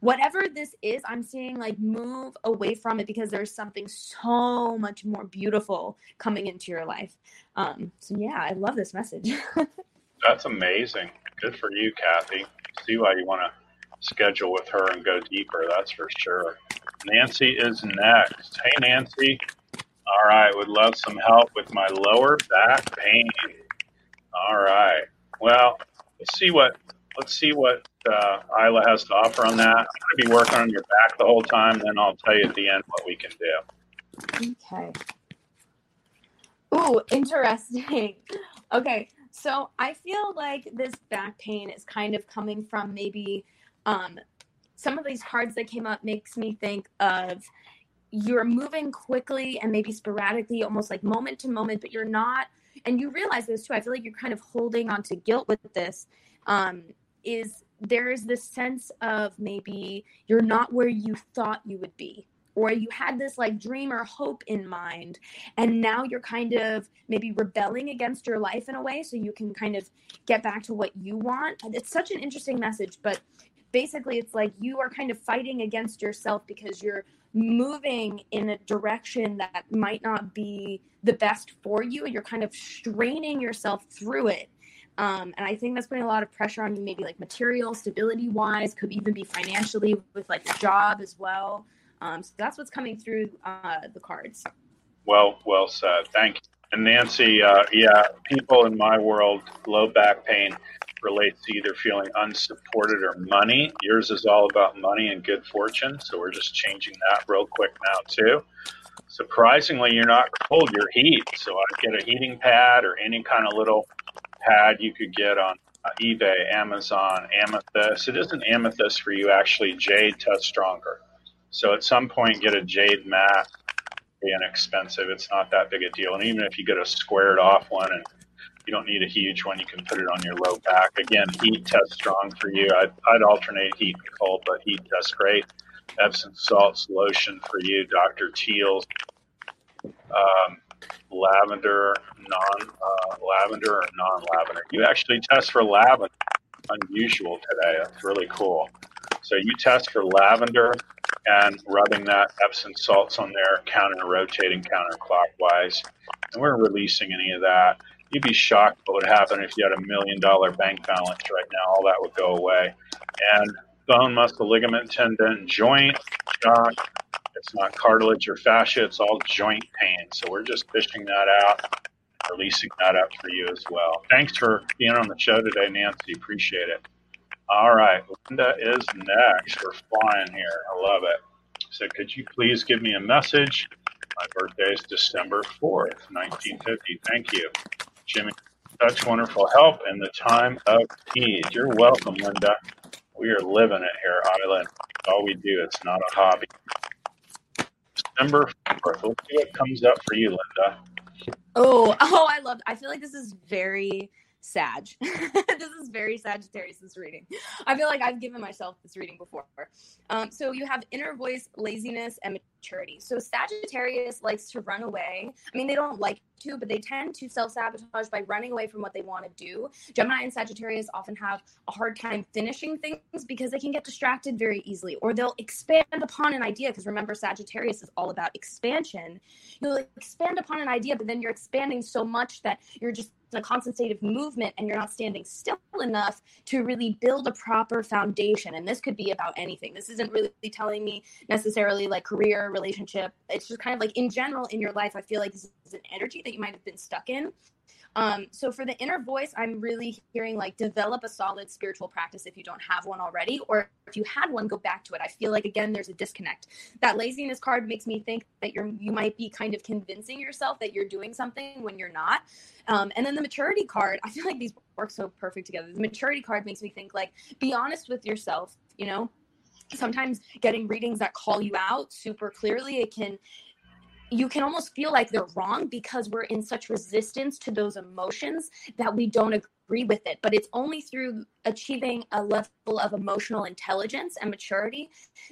whatever this is, I'm seeing like move away from it because there's something so much more beautiful coming into your life. Um, so yeah, I love this message. That's amazing. Good for you, Kathy. See why you want to schedule with her and go deeper. That's for sure. Nancy is next. Hey, Nancy. All right, would love some help with my lower back pain. All right. Well, let's see what let's see what uh, Ayla has to offer on that. I'm going to be working on your back the whole time, then I'll tell you at the end what we can do. Okay. Ooh, interesting. Okay, so I feel like this back pain is kind of coming from maybe um, some of these cards that came up makes me think of you're moving quickly and maybe sporadically, almost like moment to moment, but you're not. And you realize this too. I feel like you're kind of holding on to guilt with this. Um, is there is this sense of maybe you're not where you thought you would be or you had this like dream or hope in mind and now you're kind of maybe rebelling against your life in a way so you can kind of get back to what you want it's such an interesting message but basically it's like you are kind of fighting against yourself because you're moving in a direction that might not be the best for you and you're kind of straining yourself through it um, and I think that's putting a lot of pressure on you, maybe like material stability wise, could even be financially with like your job as well. Um, so that's what's coming through uh, the cards. Well, well said. Thank you. And Nancy, uh, yeah, people in my world, low back pain relates to either feeling unsupported or money. Yours is all about money and good fortune. So we're just changing that real quick now, too. Surprisingly, you're not cold, you're heat. So I get a heating pad or any kind of little pad you could get on uh, eBay, Amazon, Amethyst. It isn't Amethyst for you, actually. Jade tests stronger. So at some point, get a Jade mat. Be inexpensive. It's not that big a deal. And even if you get a squared off one and you don't need a huge one, you can put it on your low back. Again, heat tests strong for you. I'd, I'd alternate heat and cold, but heat tests great. Epsom salts lotion for you, Dr. Teal's um, lavender, non uh, lavender or non lavender. You actually test for lavender. Unusual today. That's really cool. So you test for lavender and rubbing that Epsom salts on there, counter rotating counterclockwise. And we're releasing any of that. You'd be shocked what would happen if you had a million dollar bank balance right now. All that would go away. And bone, muscle, ligament, tendon, joint, shock. It's not cartilage or fascia, it's all joint pain. So we're just fishing that out, releasing that out for you as well. Thanks for being on the show today, Nancy. Appreciate it. All right, Linda is next. We're flying here. I love it. So, could you please give me a message? My birthday is December 4th, 1950. Thank you, Jimmy. Such wonderful help in the time of need. You're welcome, Linda. We are living it here, Island. All we do. It's not a hobby. December 4th. Let's see what comes up for you, Linda. Oh, oh, I love. I feel like this is very Sag. this is very Sagittarius, this reading. I feel like I've given myself this reading before. Um, so you have inner voice, laziness, and maturity. So Sagittarius likes to run away. I mean, they don't like to, but they tend to self sabotage by running away from what they want to do. Gemini and Sagittarius often have a hard time finishing things because they can get distracted very easily, or they'll expand upon an idea. Because remember, Sagittarius is all about expansion. You'll expand upon an idea, but then you're expanding so much that you're just a constant state of movement and you're not standing still enough to really build a proper foundation. And this could be about anything. This isn't really telling me necessarily like career, relationship. It's just kind of like in general in your life, I feel like this is an energy that you might have been stuck in. Um, so for the inner voice, I'm really hearing like develop a solid spiritual practice if you don't have one already, or if you had one, go back to it. I feel like again there's a disconnect. That laziness card makes me think that you're you might be kind of convincing yourself that you're doing something when you're not. Um, and then the maturity card, I feel like these work so perfect together. The maturity card makes me think like be honest with yourself. You know, sometimes getting readings that call you out super clearly it can you can almost feel like they're wrong because we're in such resistance to those emotions that we don't agree with it. But it's only through achieving a level of emotional intelligence and maturity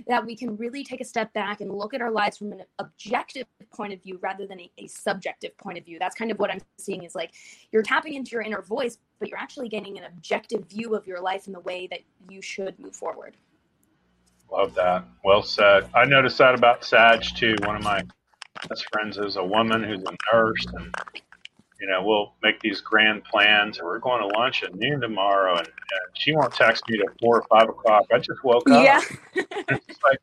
that we can really take a step back and look at our lives from an objective point of view rather than a, a subjective point of view. That's kind of what I'm seeing is like you're tapping into your inner voice, but you're actually getting an objective view of your life and the way that you should move forward. Love that. Well said. I noticed that about Sag too. One of my best friends is a woman who's a nurse, and you know we'll make these grand plans. And we're going to lunch at noon tomorrow, and, and she won't text me till four or five o'clock. I just woke up. Yeah. it's like,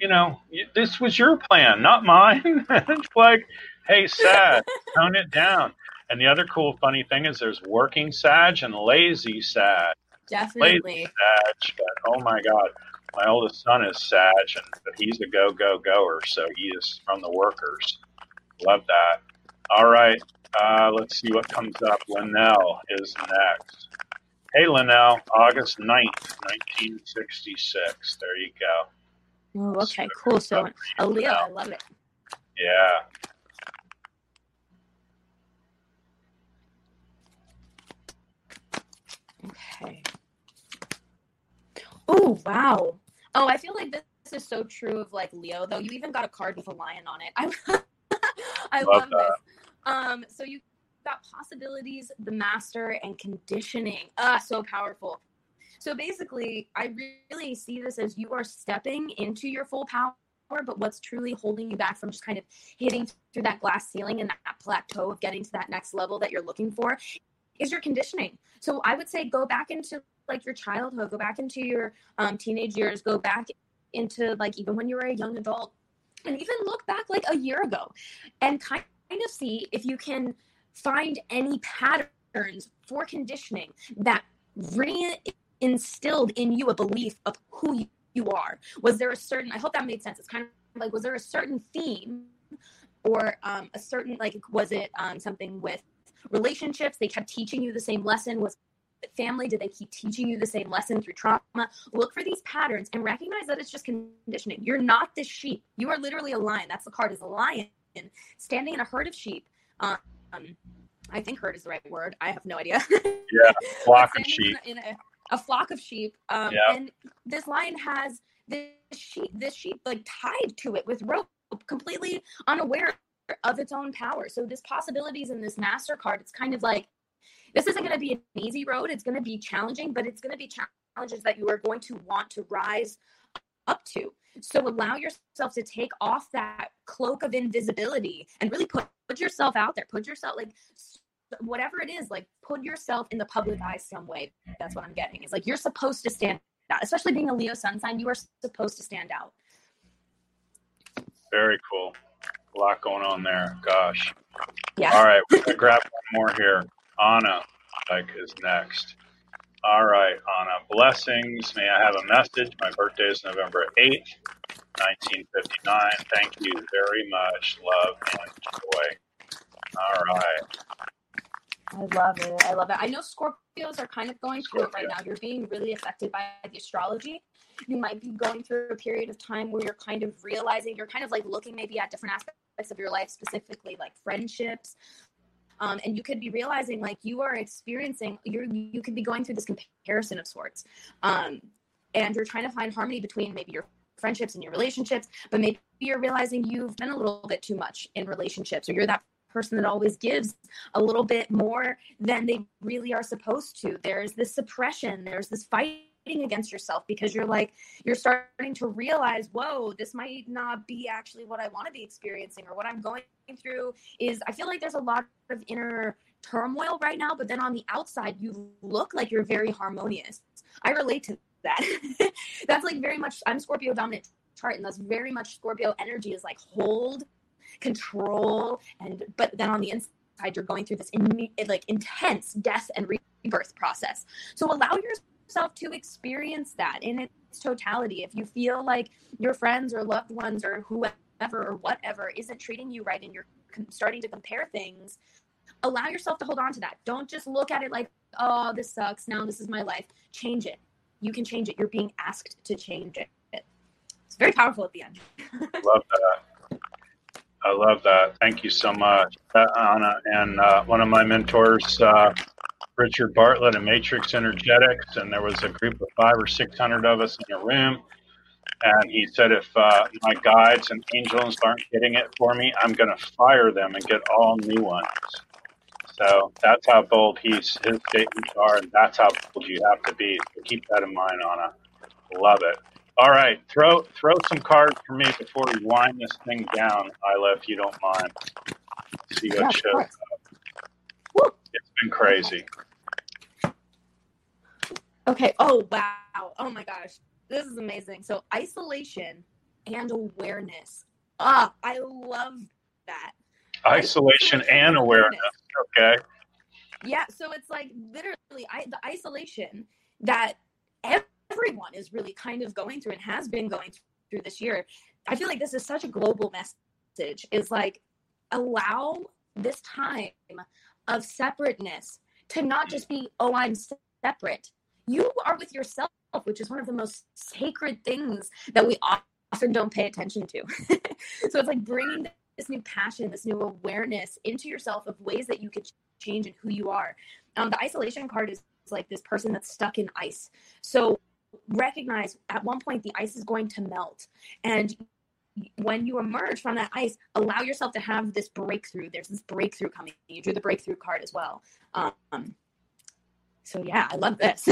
you know, this was your plan, not mine. it's like, hey, Sag, tone it down. And the other cool, funny thing is there's working Sag and lazy Sag. Definitely. Lazy Sag, but oh my God my oldest son is Sag, and but he's a go go goer, so he is from the workers. Love that. All right, uh, let's see what comes up. Linnell is next. Hey, Linnell, August 9th, 1966. There you go. Oh, okay, cool. So, Aaliyah, I love it. Yeah. Okay. Oh, wow. Oh, I feel like this is so true of like Leo, though. You even got a card with a lion on it. I, I love, love this. Um, so you got possibilities, the master, and conditioning. Ah, so powerful. So basically, I really see this as you are stepping into your full power, but what's truly holding you back from just kind of hitting through that glass ceiling and that plateau of getting to that next level that you're looking for is your conditioning. So I would say go back into like your childhood, go back into your um, teenage years, go back into like even when you were a young adult, and even look back like a year ago and kind of see if you can find any patterns for conditioning that reinstilled in you a belief of who you are. Was there a certain, I hope that made sense. It's kind of like, was there a certain theme or um, a certain, like, was it um, something with relationships? They kept teaching you the same lesson. Was family? Did they keep teaching you the same lesson through trauma? Look for these patterns and recognize that it's just conditioning. You're not this sheep. You are literally a lion. That's the card is a lion standing in a herd of sheep. Um, I think herd is the right word. I have no idea. yeah, flock of sheep. In a, in a, a, flock of sheep. Um, yeah. And this lion has this sheep, this sheep like tied to it with rope, completely unaware of its own power. So this possibilities in this master card, it's kind of like this isn't going to be an easy road. It's going to be challenging, but it's going to be challenges that you are going to want to rise up to. So allow yourself to take off that cloak of invisibility and really put, put yourself out there. Put yourself like whatever it is, like put yourself in the public eye some way. That's what I'm getting. Is like you're supposed to stand out, especially being a Leo sun sign. You are supposed to stand out. Very cool. A lot going on there. Gosh. Yeah. All right, we're gonna grab one more here. Anna, like is next. All right, Anna. Blessings. May I have a message? My birthday is November 8th, 1959. Thank you very much. Love and joy. All right. I love it. I love it. I know Scorpios are kind of going through it right now. You're being really affected by the astrology. You might be going through a period of time where you're kind of realizing, you're kind of like looking maybe at different aspects of your life, specifically like friendships, um, and you could be realizing like you are experiencing you're you could be going through this comparison of sorts. Um, and you're trying to find harmony between maybe your friendships and your relationships but maybe you're realizing you've been a little bit too much in relationships or you're that person that always gives a little bit more than they really are supposed to. There's this suppression there's this fight against yourself because you're like you're starting to realize whoa this might not be actually what i want to be experiencing or what i'm going through is i feel like there's a lot of inner turmoil right now but then on the outside you look like you're very harmonious. I relate to that. That's like very much i'm scorpio dominant chart and that's very much scorpio energy is like hold control and but then on the inside you're going through this in, like intense death and rebirth process. So allow yourself yourself to experience that in its totality. If you feel like your friends or loved ones or whoever or whatever isn't treating you right and you're starting to compare things, allow yourself to hold on to that. Don't just look at it like, oh, this sucks. Now this is my life. Change it. You can change it. You're being asked to change it. It's very powerful at the end. love that. I love that. Thank you so much, Anna. And uh, one of my mentors, uh, Richard Bartlett and Matrix Energetics, and there was a group of five or six hundred of us in a room. And he said, if uh, my guides and angels aren't getting it for me, I'm going to fire them and get all new ones. So that's how bold he's, his statements are, and that's how bold you have to be. So keep that in mind, Anna. Love it. All right, throw throw some cards for me before we wind this thing down, Ayla, if you don't mind. See what yeah, shows been crazy. Okay. Oh, wow. Oh my gosh. This is amazing. So, isolation and awareness. Ah, I love that. Isolation, and awareness. Okay. Yeah. So, it's like literally I, the isolation that everyone is really kind of going through and has been going through this year. I feel like this is such a global message is like allow this time of separateness to not just be, oh, I'm separate, you are with yourself, which is one of the most sacred things that we often don't pay attention to. so it's like bringing this new passion, this new awareness into yourself of ways that you could change and who you are. Um, the isolation card is like this person that's stuck in ice. So recognize at one point the ice is going to melt and when you emerge from that ice, allow yourself to have this breakthrough. There's this breakthrough coming. You drew the breakthrough card as well. Um, so yeah, I love this.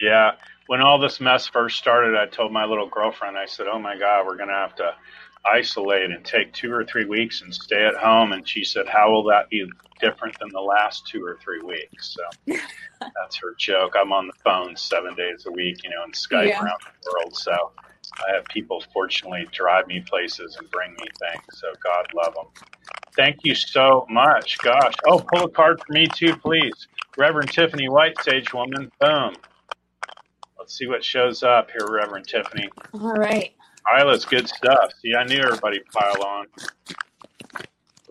yeah. When all this mess first started, I told my little girlfriend, I said, Oh my God, we're going to have to isolate and take two or three weeks and stay at home. And she said, How will that be different than the last two or three weeks? So that's her joke. I'm on the phone seven days a week, you know, and Skype yeah. around the world. So I have people fortunately drive me places and bring me things. So God love them. Thank you so much. Gosh. Oh, pull a card for me too, please. Reverend Tiffany White, Sage Woman. Boom. Let's see what shows up here, Reverend Tiffany. All right. Ayla's good stuff. See, I knew everybody pile on.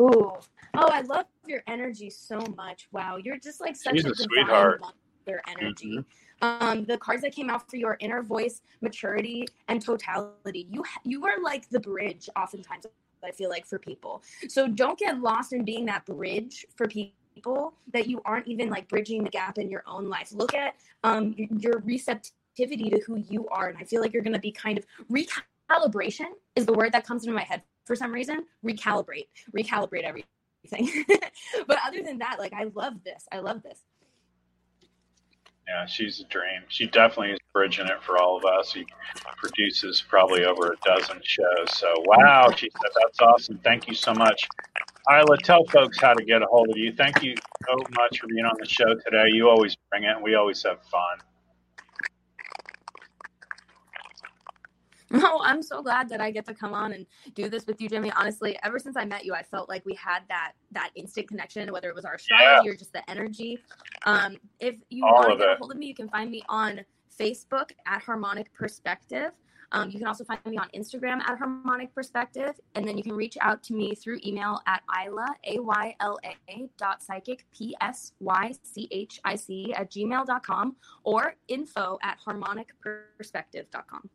Ooh. Oh, I love your energy so much. Wow. You're just like such She's a, a sweetheart. Mother energy. Mm-hmm. Um, the cards that came out for your inner voice, maturity, and totality. You you are like the bridge oftentimes I feel like for people. So don't get lost in being that bridge for people that you aren't even like bridging the gap in your own life. Look at um, your receptivity to who you are. And I feel like you're going to be kind of recalibration is the word that comes into my head for some reason. Recalibrate, recalibrate everything. but other than that, like, I love this. I love this. Yeah, she's a dream. She definitely is bridging it for all of us. He produces probably over a dozen shows. So, wow, she said, that's awesome. Thank you so much. Ayla, tell folks how to get a hold of you. Thank you so much for being on the show today. You always bring it, and we always have fun. No, I'm so glad that I get to come on and do this with you, Jimmy. Honestly, ever since I met you, I felt like we had that that instant connection, whether it was our astrology yeah. or just the energy. Um, if you All want to get a hold of me, you can find me on Facebook at Harmonic Perspective. Um, you can also find me on Instagram at Harmonic Perspective, and then you can reach out to me through email at Ayla, A-Y-L-A dot psychic, P-S-Y-C-H-I-C at gmail.com or info at harmonicperspective.com.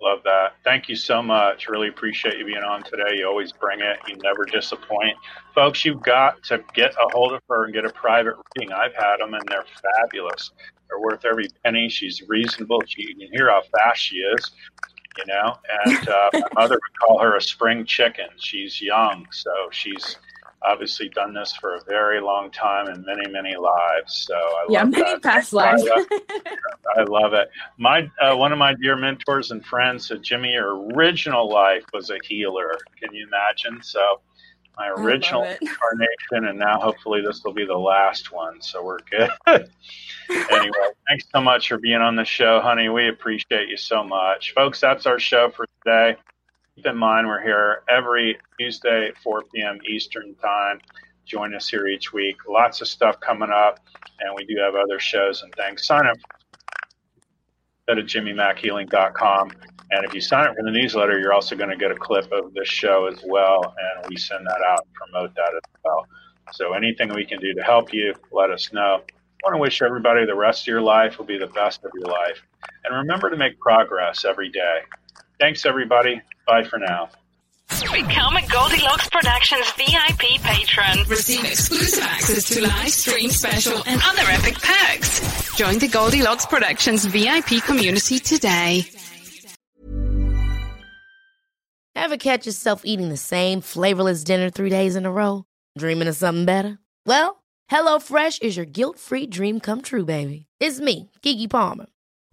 Love that. Thank you so much. Really appreciate you being on today. You always bring it. You never disappoint. Folks, you've got to get a hold of her and get a private reading. I've had them and they're fabulous. They're worth every penny. She's reasonable. She, you can hear how fast she is, you know. And uh, my mother would call her a spring chicken. She's young, so she's obviously done this for a very long time and many many lives so I yeah many that. past lives. I love it. My uh, one of my dear mentors and friends said jimmy your original life was a healer. Can you imagine? So my original incarnation and now hopefully this will be the last one so we're good. Anyway thanks so much for being on the show honey. We appreciate you so much. Folks that's our show for today Keep in mind, we're here every Tuesday at 4 p.m. Eastern Time. Join us here each week. Lots of stuff coming up, and we do have other shows and things. Sign up at jimmymackhealing.com. And if you sign up for the newsletter, you're also going to get a clip of this show as well, and we send that out and promote that as well. So anything we can do to help you, let us know. I want to wish everybody the rest of your life will be the best of your life. And remember to make progress every day. Thanks, everybody. Bye for now. Become a Goldilocks Productions VIP patron. Receive exclusive access to live stream special and other epic perks. Join the Goldilocks Productions VIP community today. Ever catch yourself eating the same flavorless dinner three days in a row? Dreaming of something better? Well, HelloFresh is your guilt-free dream come true, baby. It's me, Keke Palmer.